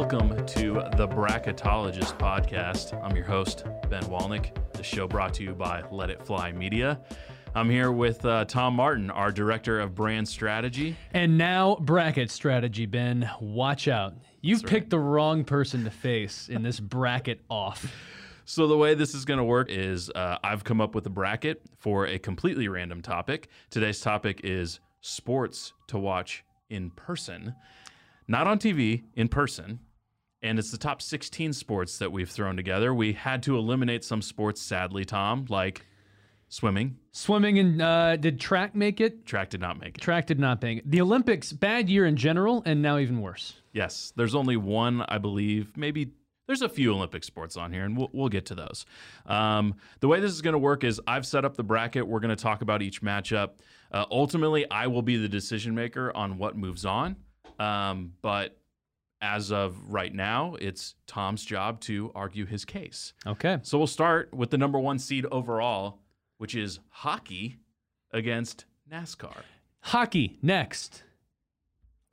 Welcome to the Bracketologist podcast. I'm your host, Ben Walnick. The show brought to you by Let It Fly Media. I'm here with uh, Tom Martin, our director of brand strategy. And now bracket strategy, Ben. Watch out. You've picked the wrong person to face in this bracket off. So the way this is going to work is uh, I've come up with a bracket for a completely random topic. Today's topic is sports to watch in person, not on TV, in person. And it's the top 16 sports that we've thrown together. We had to eliminate some sports, sadly, Tom, like swimming. Swimming and uh, did track make it? Track did not make it. Track did not make it. The Olympics, bad year in general, and now even worse. Yes, there's only one, I believe, maybe there's a few Olympic sports on here, and we'll, we'll get to those. Um, the way this is going to work is I've set up the bracket. We're going to talk about each matchup. Uh, ultimately, I will be the decision maker on what moves on. Um, but as of right now, it's Tom's job to argue his case. Okay. So we'll start with the number one seed overall, which is hockey against NASCAR. Hockey next.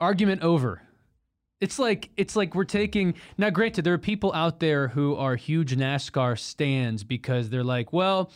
Argument over. It's like it's like we're taking now. Granted, there are people out there who are huge NASCAR stands because they're like, well,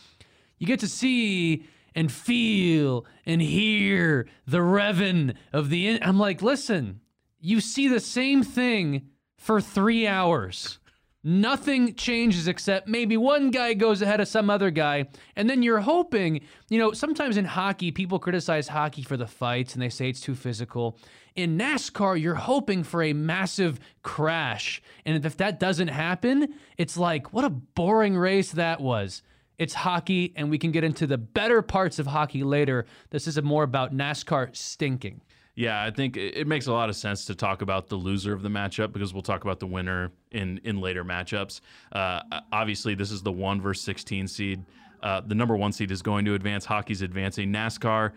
you get to see and feel and hear the revving of the. In-. I'm like, listen, you see the same thing for three hours. Nothing changes except maybe one guy goes ahead of some other guy. And then you're hoping, you know, sometimes in hockey, people criticize hockey for the fights and they say it's too physical. In NASCAR, you're hoping for a massive crash. And if that doesn't happen, it's like, what a boring race that was. It's hockey, and we can get into the better parts of hockey later. This is more about NASCAR stinking. Yeah, I think it makes a lot of sense to talk about the loser of the matchup because we'll talk about the winner in in later matchups. Uh, obviously, this is the one versus sixteen seed. Uh, the number one seed is going to advance. Hockey's advancing. NASCAR,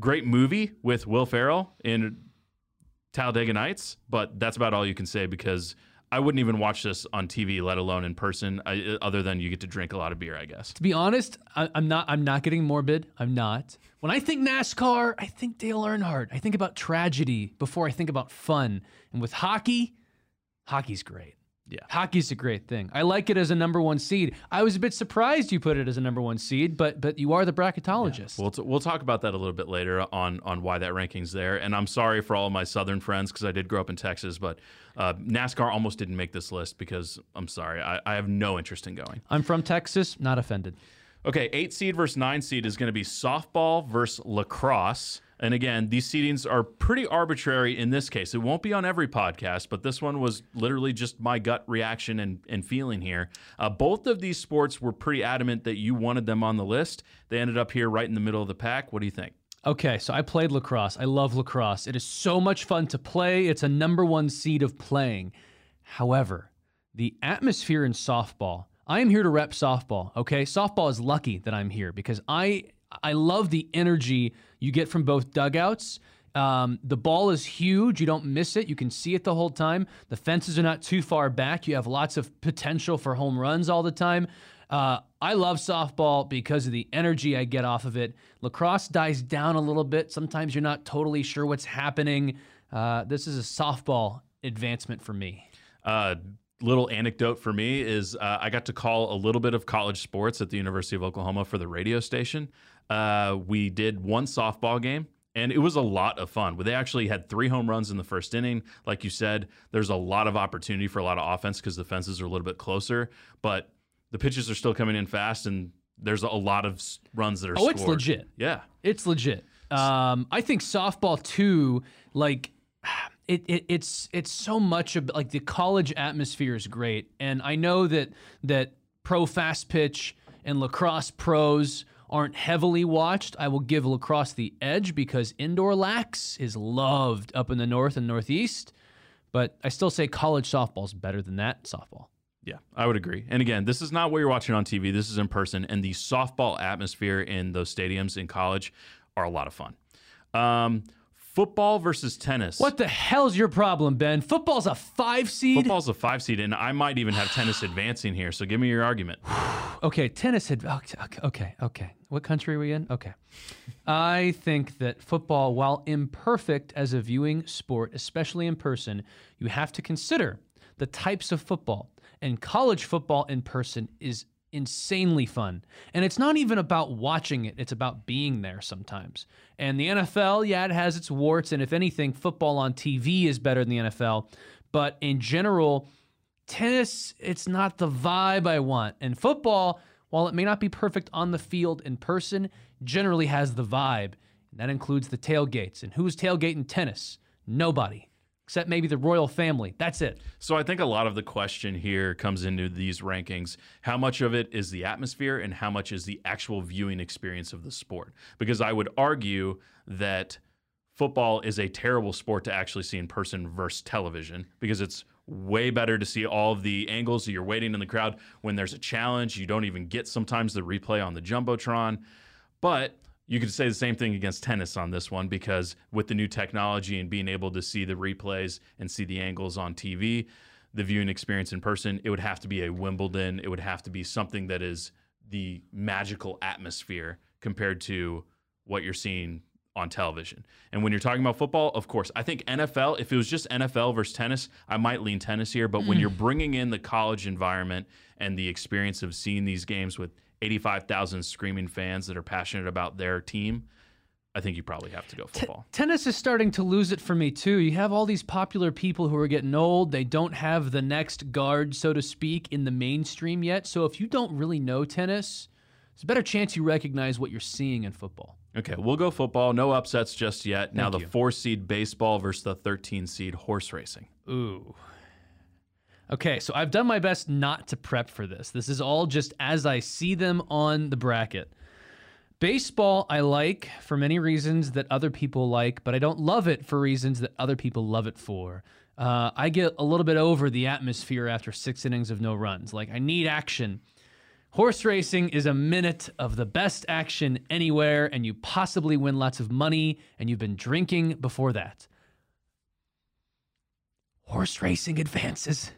great movie with Will Ferrell in Talladega Nights, but that's about all you can say because I wouldn't even watch this on TV, let alone in person. I, other than you get to drink a lot of beer, I guess. To be honest, I, am not. I'm not getting morbid. I'm not. When I think NASCAR, I think Dale Earnhardt. I think about tragedy before I think about fun. And with hockey, hockey's great. Yeah. Hockey's a great thing. I like it as a number one seed. I was a bit surprised you put it as a number one seed, but but you are the bracketologist. Yeah. We'll, t- we'll talk about that a little bit later on on why that ranking's there. And I'm sorry for all of my Southern friends because I did grow up in Texas, but uh, NASCAR almost didn't make this list because I'm sorry, I, I have no interest in going. I'm from Texas, not offended. Okay, eight seed versus nine seed is going to be softball versus lacrosse. And again, these seedings are pretty arbitrary in this case. It won't be on every podcast, but this one was literally just my gut reaction and, and feeling here. Uh, both of these sports were pretty adamant that you wanted them on the list. They ended up here right in the middle of the pack. What do you think? Okay, so I played lacrosse. I love lacrosse. It is so much fun to play. It's a number one seed of playing. However, the atmosphere in softball, I am here to rep softball, okay? Softball is lucky that I'm here because I I love the energy you get from both dugouts. Um, the ball is huge. You don't miss it. You can see it the whole time. The fences are not too far back. You have lots of potential for home runs all the time. Uh, I love softball because of the energy I get off of it. Lacrosse dies down a little bit. Sometimes you're not totally sure what's happening. Uh, this is a softball advancement for me. Uh, little anecdote for me is uh, I got to call a little bit of college sports at the University of Oklahoma for the radio station. Uh, we did one softball game. And it was a lot of fun. They actually had three home runs in the first inning. Like you said, there's a lot of opportunity for a lot of offense because the fences are a little bit closer. But the pitches are still coming in fast, and there's a lot of runs that are. Oh, scored. it's legit. Yeah, it's legit. Um, I think softball too. Like it, it, it's it's so much of like the college atmosphere is great, and I know that that pro fast pitch and lacrosse pros aren't heavily watched. I will give lacrosse the edge because indoor lax is loved up in the north and northeast, but I still say college softball is better than that softball. Yeah, I would agree. And again, this is not what you're watching on TV. This is in person, and the softball atmosphere in those stadiums in college are a lot of fun. Um, Football versus tennis. What the hell's your problem, Ben? Football's a five seed. Football's a five seed, and I might even have tennis advancing here. So give me your argument. okay, tennis. Had, oh, okay, okay, okay. What country are we in? Okay. I think that football, while imperfect as a viewing sport, especially in person, you have to consider the types of football. And college football in person is insanely fun. And it's not even about watching it, it's about being there sometimes. And the NFL, yeah, it has its warts. And if anything, football on TV is better than the NFL. But in general, tennis, it's not the vibe I want. And football, while it may not be perfect on the field in person, generally has the vibe. And that includes the tailgates. And who's tailgating tennis? Nobody except maybe the royal family. That's it. So I think a lot of the question here comes into these rankings. How much of it is the atmosphere and how much is the actual viewing experience of the sport? Because I would argue that football is a terrible sport to actually see in person versus television because it's way better to see all of the angles you're waiting in the crowd when there's a challenge you don't even get sometimes the replay on the jumbotron but you could say the same thing against tennis on this one because with the new technology and being able to see the replays and see the angles on TV, the viewing experience in person, it would have to be a Wimbledon. It would have to be something that is the magical atmosphere compared to what you're seeing on television. And when you're talking about football, of course, I think NFL, if it was just NFL versus tennis, I might lean tennis here. But mm. when you're bringing in the college environment and the experience of seeing these games with 85,000 screaming fans that are passionate about their team, I think you probably have to go football. T- tennis is starting to lose it for me too. You have all these popular people who are getting old. They don't have the next guard, so to speak, in the mainstream yet. So if you don't really know tennis, there's a better chance you recognize what you're seeing in football. Okay, we'll go football. No upsets just yet. Thank now the you. four seed baseball versus the 13 seed horse racing. Ooh. Okay, so I've done my best not to prep for this. This is all just as I see them on the bracket. Baseball, I like for many reasons that other people like, but I don't love it for reasons that other people love it for. Uh, I get a little bit over the atmosphere after six innings of no runs. Like, I need action. Horse racing is a minute of the best action anywhere, and you possibly win lots of money, and you've been drinking before that. Horse racing advances.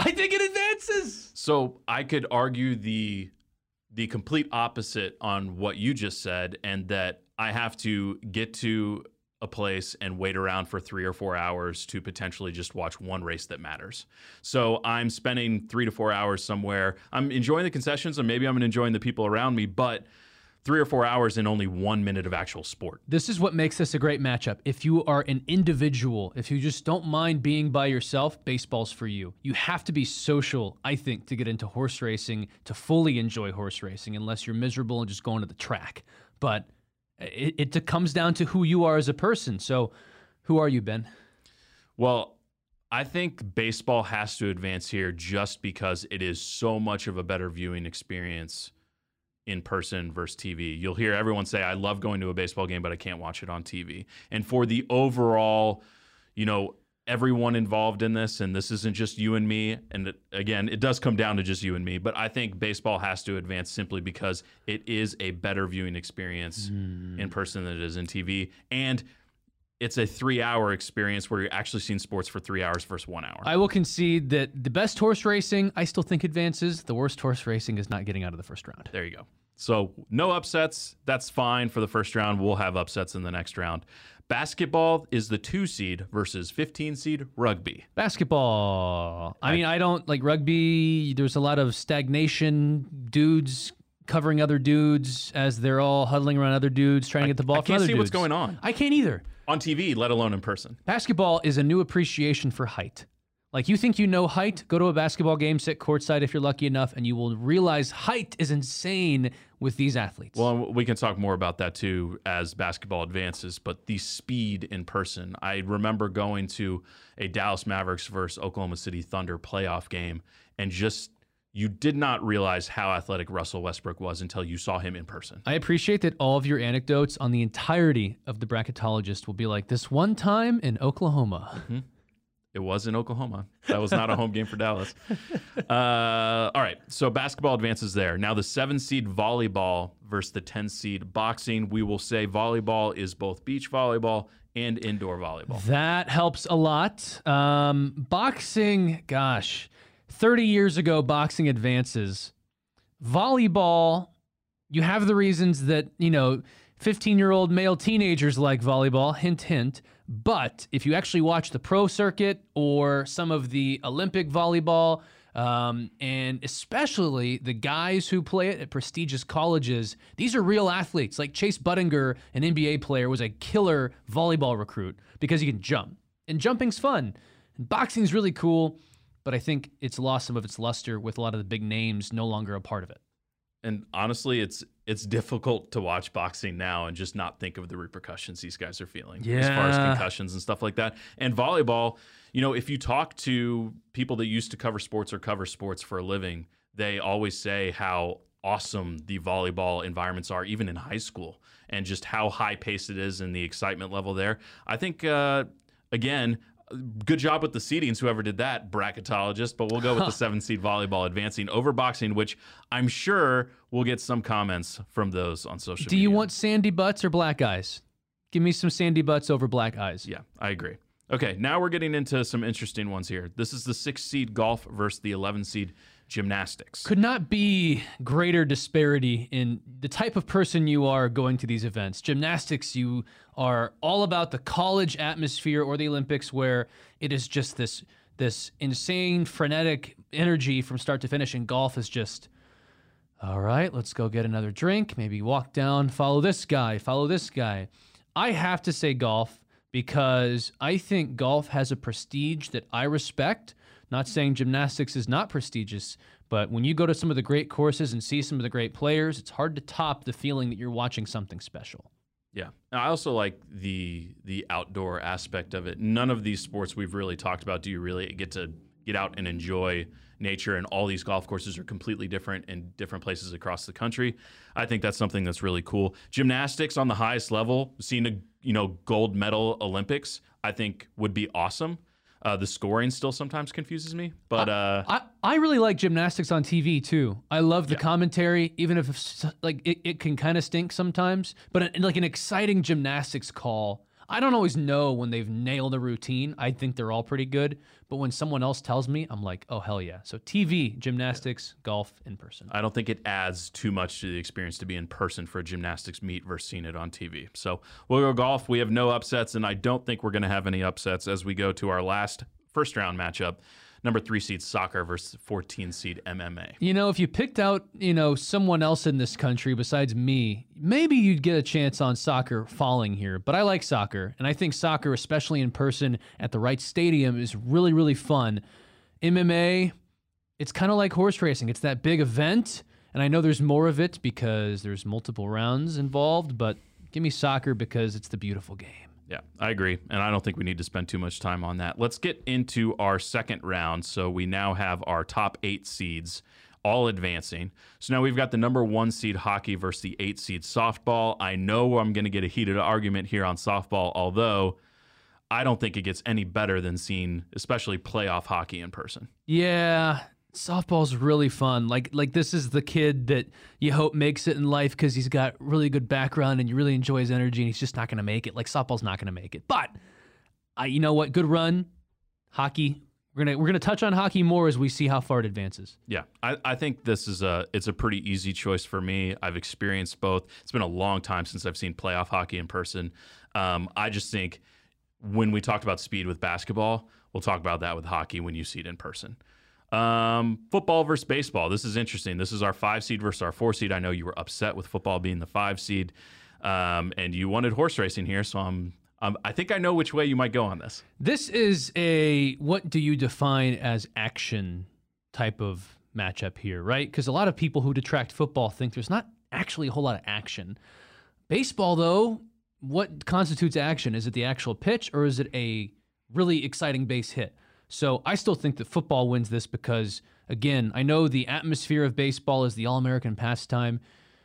I think it advances. So I could argue the the complete opposite on what you just said, and that I have to get to a place and wait around for three or four hours to potentially just watch one race that matters. So I'm spending three to four hours somewhere. I'm enjoying the concessions, and maybe I'm enjoying the people around me, but three or four hours in only one minute of actual sport. This is what makes this a great matchup. If you are an individual, if you just don't mind being by yourself, baseball's for you. You have to be social, I think, to get into horse racing, to fully enjoy horse racing, unless you're miserable and just going to the track. But it, it comes down to who you are as a person. So, who are you, Ben? Well, I think baseball has to advance here just because it is so much of a better viewing experience in person versus TV. You'll hear everyone say, I love going to a baseball game, but I can't watch it on TV. And for the overall, you know, everyone involved in this, and this isn't just you and me. And again, it does come down to just you and me, but I think baseball has to advance simply because it is a better viewing experience mm. in person than it is in TV. And it's a three hour experience where you're actually seeing sports for three hours versus one hour. I will concede that the best horse racing, I still think advances. The worst horse racing is not getting out of the first round. There you go. So no upsets. That's fine for the first round. We'll have upsets in the next round. Basketball is the two seed versus 15 seed rugby. Basketball. I, I mean, I don't like rugby. There's a lot of stagnation, dudes covering other dudes as they're all huddling around other dudes trying to get the ball I, I from other dudes. I can't see what's going on. I can't either on TV, let alone in person. Basketball is a new appreciation for height. Like you think you know height, go to a basketball game, sit courtside if you're lucky enough, and you will realize height is insane with these athletes. Well, we can talk more about that too as basketball advances, but the speed in person. I remember going to a Dallas Mavericks versus Oklahoma City Thunder playoff game and just you did not realize how athletic Russell Westbrook was until you saw him in person. I appreciate that all of your anecdotes on the entirety of the bracketologist will be like this one time in Oklahoma. Mm-hmm. It was in Oklahoma. That was not a home game for Dallas. Uh, all right, so basketball advances there. Now the seven seed volleyball versus the ten seed boxing. We will say volleyball is both beach volleyball and indoor volleyball. That helps a lot. Um, boxing, gosh 30 years ago, boxing advances. Volleyball, you have the reasons that, you know, 15 year old male teenagers like volleyball, hint, hint. But if you actually watch the pro circuit or some of the Olympic volleyball, um, and especially the guys who play it at prestigious colleges, these are real athletes. Like Chase Budinger, an NBA player, was a killer volleyball recruit because he can jump. And jumping's fun. And boxing's really cool, but I think it's lost some of its luster with a lot of the big names no longer a part of it. And honestly, it's it's difficult to watch boxing now and just not think of the repercussions these guys are feeling as far as concussions and stuff like that. And volleyball, you know, if you talk to people that used to cover sports or cover sports for a living, they always say how awesome the volleyball environments are, even in high school, and just how high paced it is and the excitement level there. I think, uh, again, good job with the seedings, whoever did that, bracketologist, but we'll go with the seven seed volleyball advancing over boxing, which I'm sure we'll get some comments from those on social Do media. you want sandy butts or black eyes? Give me some sandy butts over black eyes. Yeah, I agree. Okay, now we're getting into some interesting ones here. This is the six seed golf versus the 11 seed gymnastics. Could not be greater disparity in the type of person you are going to these events. Gymnastics, you are all about the college atmosphere or the Olympics where it is just this this insane frenetic energy from start to finish and golf is just all right, let's go get another drink, maybe walk down, follow this guy, follow this guy. I have to say golf because I think golf has a prestige that I respect. Not saying gymnastics is not prestigious, but when you go to some of the great courses and see some of the great players, it's hard to top the feeling that you're watching something special. Yeah. I also like the the outdoor aspect of it. None of these sports we've really talked about do you really get to get out and enjoy nature and all these golf courses are completely different in different places across the country. I think that's something that's really cool. Gymnastics on the highest level, seeing a you know gold medal Olympics, I think would be awesome. Uh, the scoring still sometimes confuses me, but uh, I, I really like gymnastics on TV too. I love the commentary, even if like it, it can kind of stink sometimes. But an- like an exciting gymnastics call, I don't always know when they've nailed a routine. I think they're all pretty good, but when someone else tells me, I'm like, oh hell yeah! So TV, gymnastics, golf in person. I don't think it adds too much to the experience to be in person for a gymnastics meet versus seeing it on TV. So we'll go golf. We have no upsets, and I don't think we're going to have any upsets as we go to our last first round matchup. Number three seed soccer versus 14 seed MMA. You know, if you picked out, you know, someone else in this country besides me, maybe you'd get a chance on soccer falling here. But I like soccer, and I think soccer, especially in person at the right stadium, is really, really fun. MMA, it's kind of like horse racing. It's that big event, and I know there's more of it because there's multiple rounds involved, but give me soccer because it's the beautiful game. Yeah, I agree. And I don't think we need to spend too much time on that. Let's get into our second round. So we now have our top eight seeds all advancing. So now we've got the number one seed hockey versus the eight seed softball. I know I'm going to get a heated argument here on softball, although I don't think it gets any better than seeing, especially playoff hockey in person. Yeah, softball's really fun. Like like this is the kid that you hope makes it in life because he's got really good background and you really enjoy his energy, and he's just not going to make it. Like softball's not going to make it. But uh, you know what? Good run, hockey. We're gonna we're gonna touch on hockey more as we see how far it advances. Yeah, I, I think this is a it's a pretty easy choice for me. I've experienced both. It's been a long time since I've seen playoff hockey in person. Um, I just think when we talked about speed with basketball, we'll talk about that with hockey when you see it in person. Um, football versus baseball. This is interesting. This is our five seed versus our four seed. I know you were upset with football being the five seed, um, and you wanted horse racing here. So I'm, I think I know which way you might go on this. This is a what do you define as action type of matchup here, right? Because a lot of people who detract football think there's not actually a whole lot of action. Baseball, though, what constitutes action? Is it the actual pitch or is it a really exciting base hit? So I still think that football wins this because, again, I know the atmosphere of baseball is the all American pastime.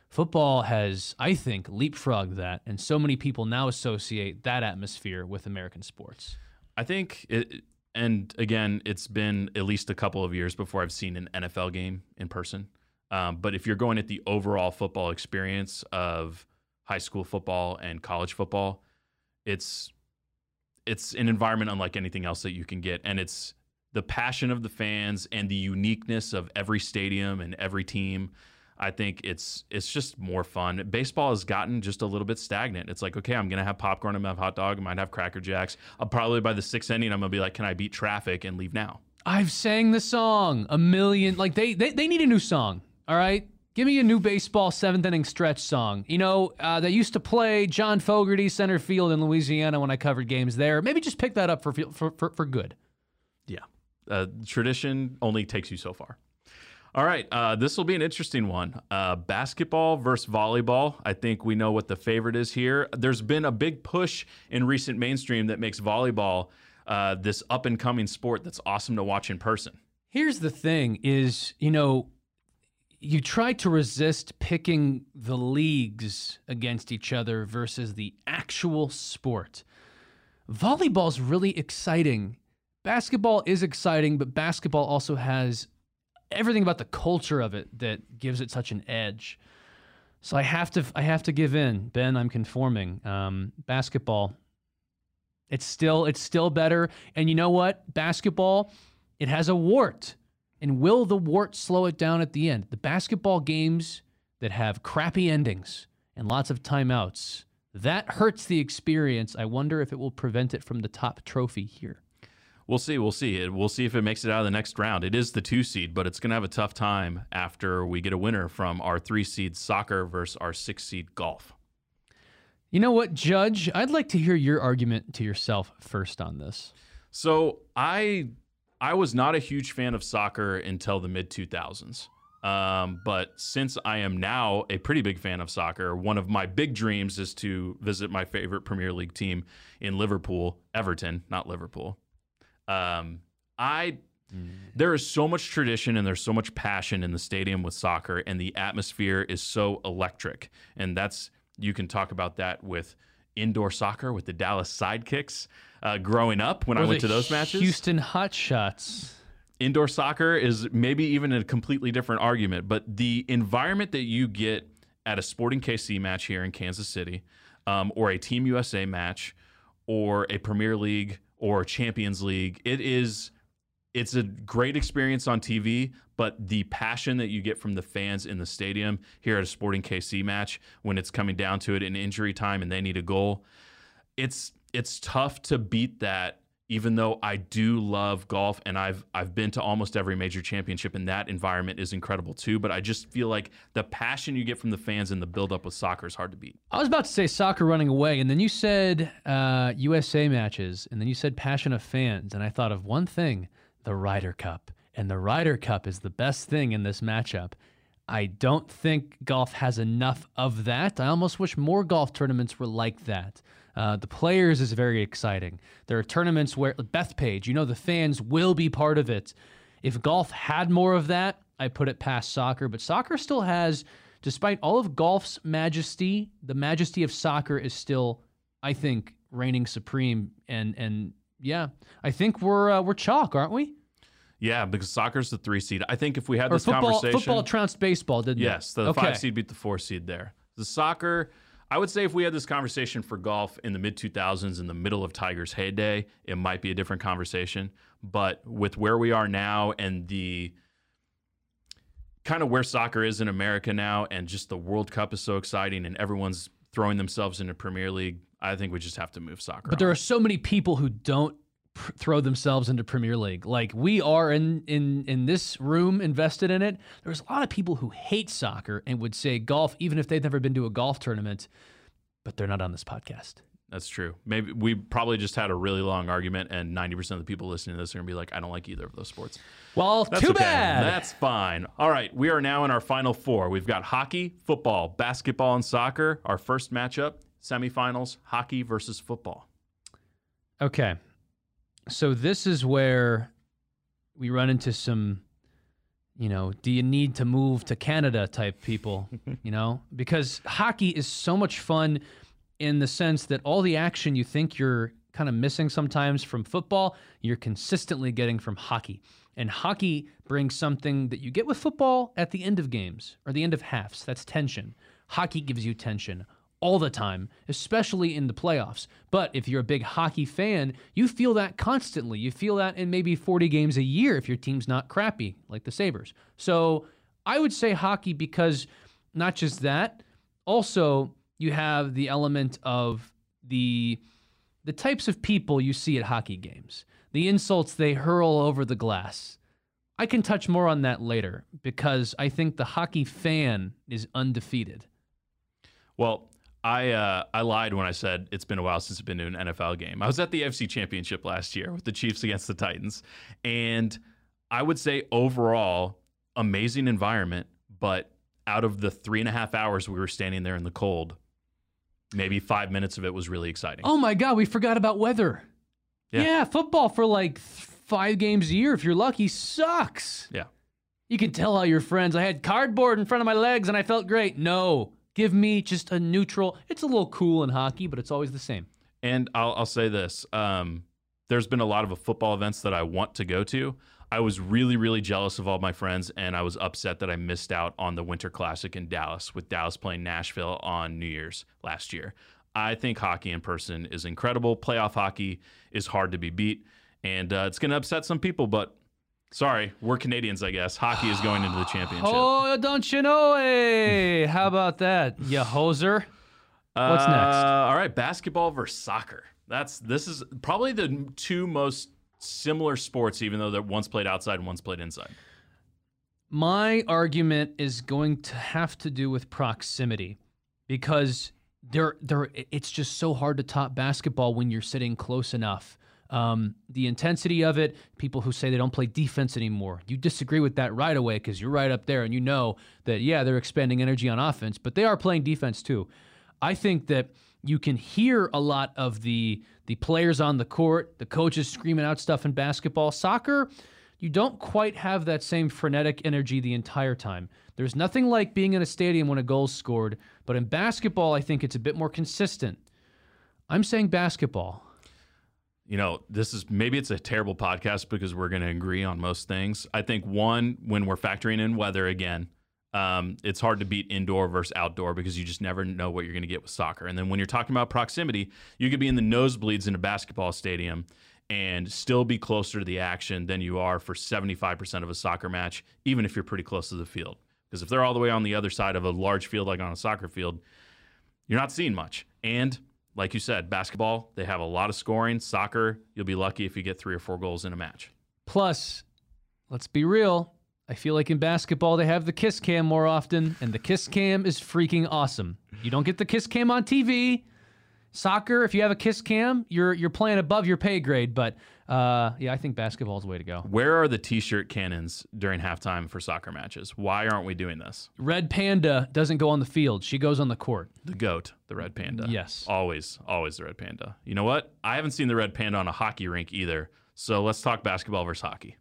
Football has, I think, leapfrogged that, and so many people now associate that atmosphere with American sports. I think it, and again, it's been at least a couple of years before I've seen an NFL game in person. Um, but if you're going at the overall football experience of high school football and college football, it's it's an environment unlike anything else that you can get, and it's the passion of the fans and the uniqueness of every stadium and every team. I think it's it's just more fun. Baseball has gotten just a little bit stagnant. It's like, okay, I'm gonna have popcorn, I'm gonna have hot dog, I might have cracker jacks. I'll probably by the sixth inning, I'm gonna be like, can I beat traffic and leave now? I've sang the song a million. Like they they, they need a new song. All right. Give me a new baseball seventh inning stretch song. You know, uh, they used to play John Fogerty center field in Louisiana when I covered games there. Maybe just pick that up for for for, for good. Yeah, uh, tradition only takes you so far. All right, uh, this will be an interesting one. Uh, basketball versus volleyball. I think we know what the favorite is here. There's been a big push in recent mainstream that makes volleyball uh, this up and coming sport that's awesome to watch in person. Here's the thing: is you know, you try to resist picking the leagues against each other versus the actual sport. Volleyball's really exciting. Basketball is exciting, but basketball also has everything about the culture of it that gives it such an edge. So I have to I have to give in, Ben. I'm conforming. Um, basketball. It's still it's still better. And you know what? Basketball, it has a wart. And will the wart slow it down at the end? The basketball games that have crappy endings and lots of timeouts, that hurts the experience. I wonder if it will prevent it from the top trophy here. We'll see. We'll see. We'll see if it makes it out of the next round. It is the two seed, but it's going to have a tough time after we get a winner from our three seed soccer versus our six seed golf. You know what, Judge? I'd like to hear your argument to yourself first on this. So I I was not a huge fan of soccer until the mid 2000s. Um, but since I am now a pretty big fan of soccer, one of my big dreams is to visit my favorite Premier League team in Liverpool, Everton, not Liverpool. Um, I there is so much tradition and there's so much passion in the stadium with soccer, and the atmosphere is so electric. And that's you can talk about that with indoor soccer with the Dallas Sidekicks. Uh, growing up, when Or I went to those matches, Houston Hotshots. indoor soccer is maybe even a completely different argument, but the environment that you get at a Sporting KC match here in Kansas City, um, or a Team USA match, or a Premier League or Champions League, it is it's a great experience on TV, but the passion that you get from the fans in the stadium here at a Sporting KC match when it's coming down to it in injury time and they need a goal, it's it's tough to beat that even though I do love golf and I've I've been to almost every major championship and that environment is incredible too, but I just feel like the passion you get from the fans and the build up with soccer is hard to beat. I was about to say soccer running away, and then you said uh, USA matches, and then you said passion of fans, and I thought of one thing: the Ryder Cup, and the Ryder Cup is the best thing in this matchup. I don't think golf has enough of that. I almost wish more golf tournaments were like that. Uh, the players is very exciting. There are tournaments where Bethpage, you know, the fans will be part of it. If golf had more of that, I put it past soccer, but soccer still has, despite all of golf's majesty, the majesty of soccer is still, I think, reigning supreme. And and yeah, I think we're uh, we're chalk, aren't we? Yeah, because soccer's the three seed. I think if we had Or this football conversation, football trounced baseball, didn't yes, it? the okay. five seed beat the four seed there. The soccer, I would say if we had this conversation for golf in the mid 2000s, in the middle of Tiger's heyday, it might be a different conversation. But with where we are now and the kind of where soccer is in America now, and just the World Cup is so exciting, and everyone's throwing themselves into Premier League, I think we just have to move soccer. But there are so many people who don't pr- throw themselves into Premier League. Like we are in in in this room invested in it. There's a lot of people who hate soccer and would say golf even if they've never been to a golf tournament, but they're not on this podcast. That's true. Maybe we probably just had a really long argument, and 90% of the people listening to this are going to be like, I don't like either of those sports. Well, That's too okay. bad. That's fine. All right. We are now in our final four. We've got hockey, football, basketball, and soccer. Our first matchup, semifinals, hockey versus football. Okay. So this is where we run into some, you know, do you need to move to Canada type people, you know? Because hockey is so much fun in the sense that all the action you think you're kind of missing sometimes from football, you're consistently getting from hockey. And hockey brings something that you get with football at the end of games or the end of halves. That's tension. Hockey gives you tension all the time, especially in the playoffs. But if you're a big hockey fan, you feel that constantly. You feel that in maybe 40 games a year if your team's not crappy, like the Sabres. So I would say hockey because not just that, also you have the element of the the types of people you see at hockey games, the insults they hurl over the glass. I can touch more on that later because I think the hockey fan is undefeated. Well, I uh, I lied when I said it's been a while since I've been to an NFL game. I was at the AFC Championship last year with the Chiefs against the Titans, and I would say overall amazing environment. But out of the three and a half hours we were standing there in the cold, maybe five minutes of it was really exciting. Oh my God, we forgot about weather. Yeah. Yeah, football for like five games a year, if you're lucky, sucks. Yeah. You can tell all your friends, I had cardboard in front of my legs and I felt great. No, give me just a neutral. It's a little cool in hockey, but it's always the same. And I'll, I'll say this: um, there's been a lot of football events that I want to go to. I was really, really jealous of all my friends, and I was upset that I missed out on the Winter Classic in Dallas with Dallas playing Nashville on New Year's last year. I think hockey in person is incredible. Playoff hockey is hard to be beat, and uh, it's going to upset some people, but sorry, we're Canadians, I guess. Hockey is going into the championship. Oh, don't you know? Hey, how about that, you hoser? What's Uh, next? All right, basketball versus soccer. That's this is probably the two most similar sports, even though they're once played outside and once played inside. My argument is going to have to do with proximity because there there it's just so hard to top basketball when you're sitting close enough. Um, the intensity of it, people who say they don't play defense anymore, you disagree with that right away because you're right up there and you know that, yeah, they're expending energy on offense, but they are playing defense too. I think that you can hear a lot of the the players on the court, the coaches screaming out stuff in basketball. Soccer, you don't quite have that same frenetic energy the entire time. There's nothing like being in a stadium when a goal's scored, but in basketball, I think it's a bit more consistent. I'm saying basketball. You know, this is maybe it's a terrible podcast because we're going to agree on most things. I think one, when we're factoring in weather again, um, it's hard to beat indoor versus outdoor because you just never know what you're going to get with soccer. And then when you're talking about proximity, you could be in the nosebleeds in a basketball stadium and still be closer to the action than you are for 75% of a soccer match, even if you're pretty close to the field. Because if they're all the way on the other side of a large field, like on a soccer field, you're not seeing much. And like you said, basketball, they have a lot of scoring. Soccer, you'll be lucky if you get three or four goals in a match. Plus, let's be real. I feel like in basketball they have the kiss cam more often, and the kiss cam is freaking awesome. You don't get the kiss cam on TV. Soccer, if you have a kiss cam, you're you're playing above your pay grade. But uh, yeah, I think basketball is the way to go. Where are the t-shirt cannons during halftime for soccer matches? Why aren't we doing this? Red Panda doesn't go on the field; she goes on the court. The goat, the red panda. Yes. Always, always the red panda. You know what? I haven't seen the red panda on a hockey rink either. So let's talk basketball versus hockey.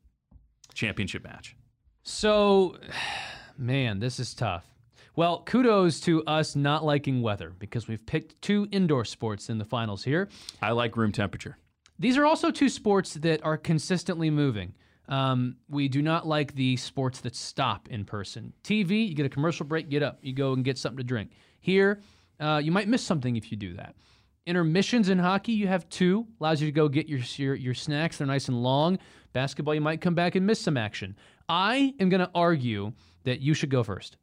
Championship match. So, man, this is tough. Well, kudos to us not liking weather because we've picked two indoor sports in the finals here. I like room temperature. These are also two sports that are consistently moving. Um, we do not like the sports that stop in person. TV, you get a commercial break, get up, you go and get something to drink. Here, uh, you might miss something if you do that. Intermissions in hockey, you have two, allows you to go get your, your your snacks. They're nice and long. Basketball, you might come back and miss some action. I am going to argue that you should go first.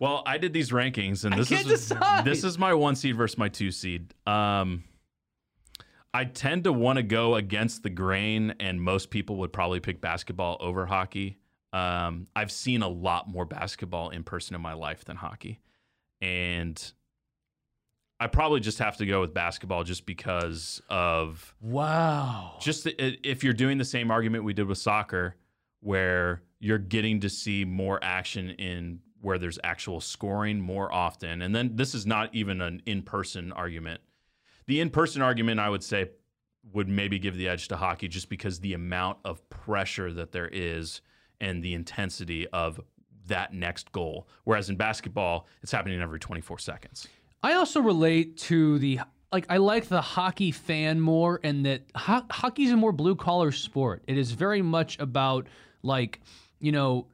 Well, I did these rankings, and this is decide. this is my one seed versus my two seed. Um, I tend to want to go against the grain, and most people would probably pick basketball over hockey. Um, I've seen a lot more basketball in person in my life than hockey, and I probably just have to go with basketball just because of Wow. just the, if you're doing the same argument we did with soccer, where you're getting to see more action in where there's actual scoring more often, and then this is not even an in-person argument. The in-person argument, I would say, would maybe give the edge to hockey just because the amount of pressure that there is and the intensity of that next goal. Whereas in basketball, it's happening every 24 seconds. I also relate to the like I like the hockey fan more and that ho- hockey's a more blue collar sport. It is very much about like, you know,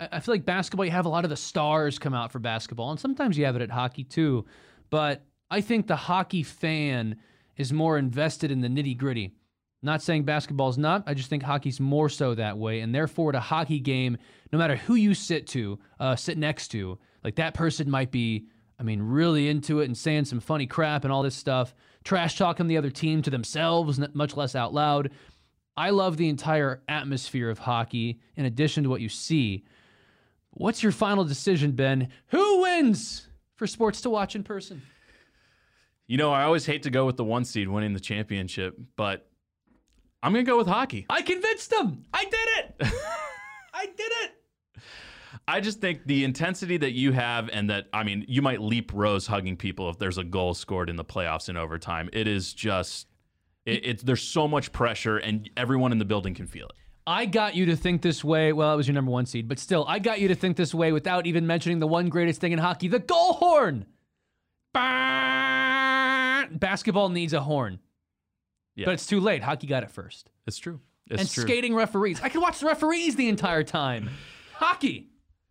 I feel like basketball you have a lot of the stars come out for basketball and sometimes you have it at hockey too, but I think the hockey fan is more invested in the nitty-gritty. Not saying basketball's not. I just think hockey's more so that way, and therefore, at a hockey game, no matter who you sit to, uh, sit next to, like that person might be, I mean, really into it and saying some funny crap and all this stuff, trash talking the other team to themselves, much less out loud. I love the entire atmosphere of hockey in addition to what you see. What's your final decision, Ben? Who wins for sports to watch in person? You know, I always hate to go with the one seed winning the championship, but I'm going to go with hockey. I convinced them. I did it. I did it. I just think the intensity that you have, and that, I mean, you might leap rows hugging people if there's a goal scored in the playoffs in overtime. It is just, it, it's, there's so much pressure, and everyone in the building can feel it. I got you to think this way. Well, it was your number one seed, but still, I got you to think this way without even mentioning the one greatest thing in hockey the goal horn. Basketball needs a horn. Yeah. But it's too late. Hockey got it first. It's true. It's and true. skating referees. I could watch the referees the entire time. Hockey.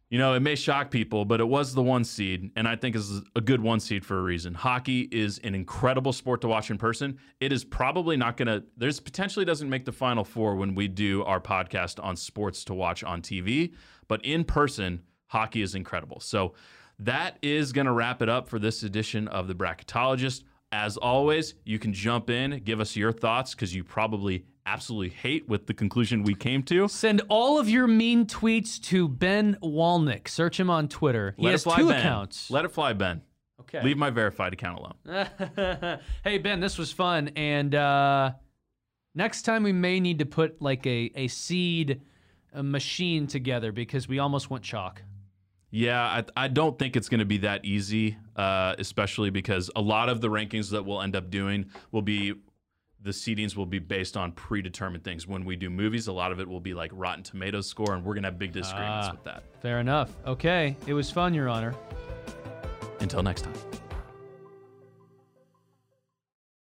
You know, it may shock people, but it was the one seed, and I think is a good one seed for a reason. Hockey is an incredible sport to watch in person. It is probably not going to. There's potentially doesn't make the final four when we do our podcast on sports to watch on TV, but in person, hockey is incredible. So that is going to wrap it up for this edition of the Bracketologist. As always, you can jump in, give us your thoughts because you probably absolutely hate with the conclusion we came to. Send all of your mean tweets to Ben Walnick. Search him on Twitter. He Let has two ben. accounts. Let it fly, Ben. Okay. Leave my verified account alone. hey Ben, this was fun, and uh, next time we may need to put like a a seed a machine together because we almost went chalk. Yeah, I, I don't think it's going to be that easy, uh, especially because a lot of the rankings that we'll end up doing will be the seedings will be based on predetermined things. When we do movies, a lot of it will be like Rotten Tomatoes score, and we're going to have big disagreements ah, with that. Fair enough. Okay. It was fun, Your Honor. Until next time.